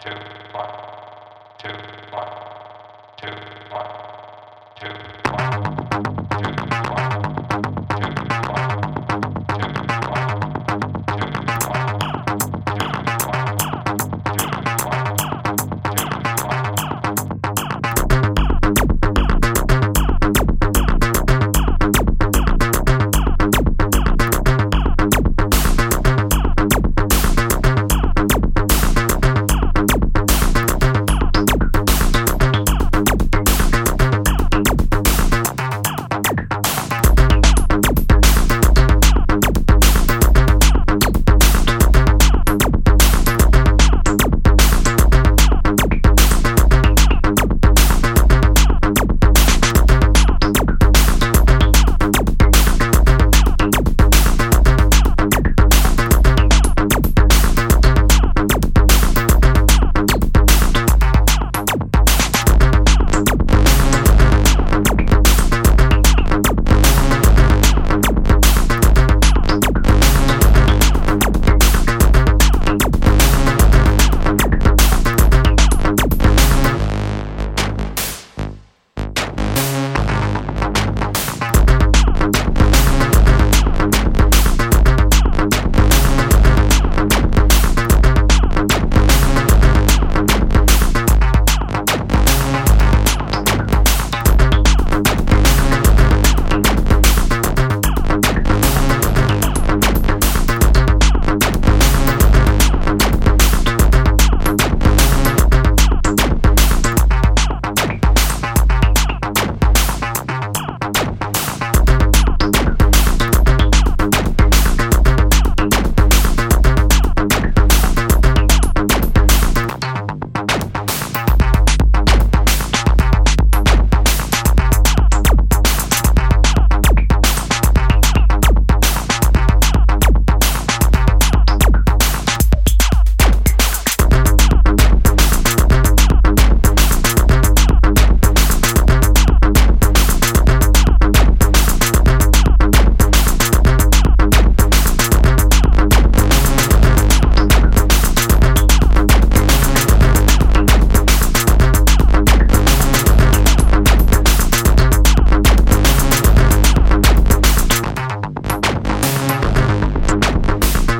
two, one, two.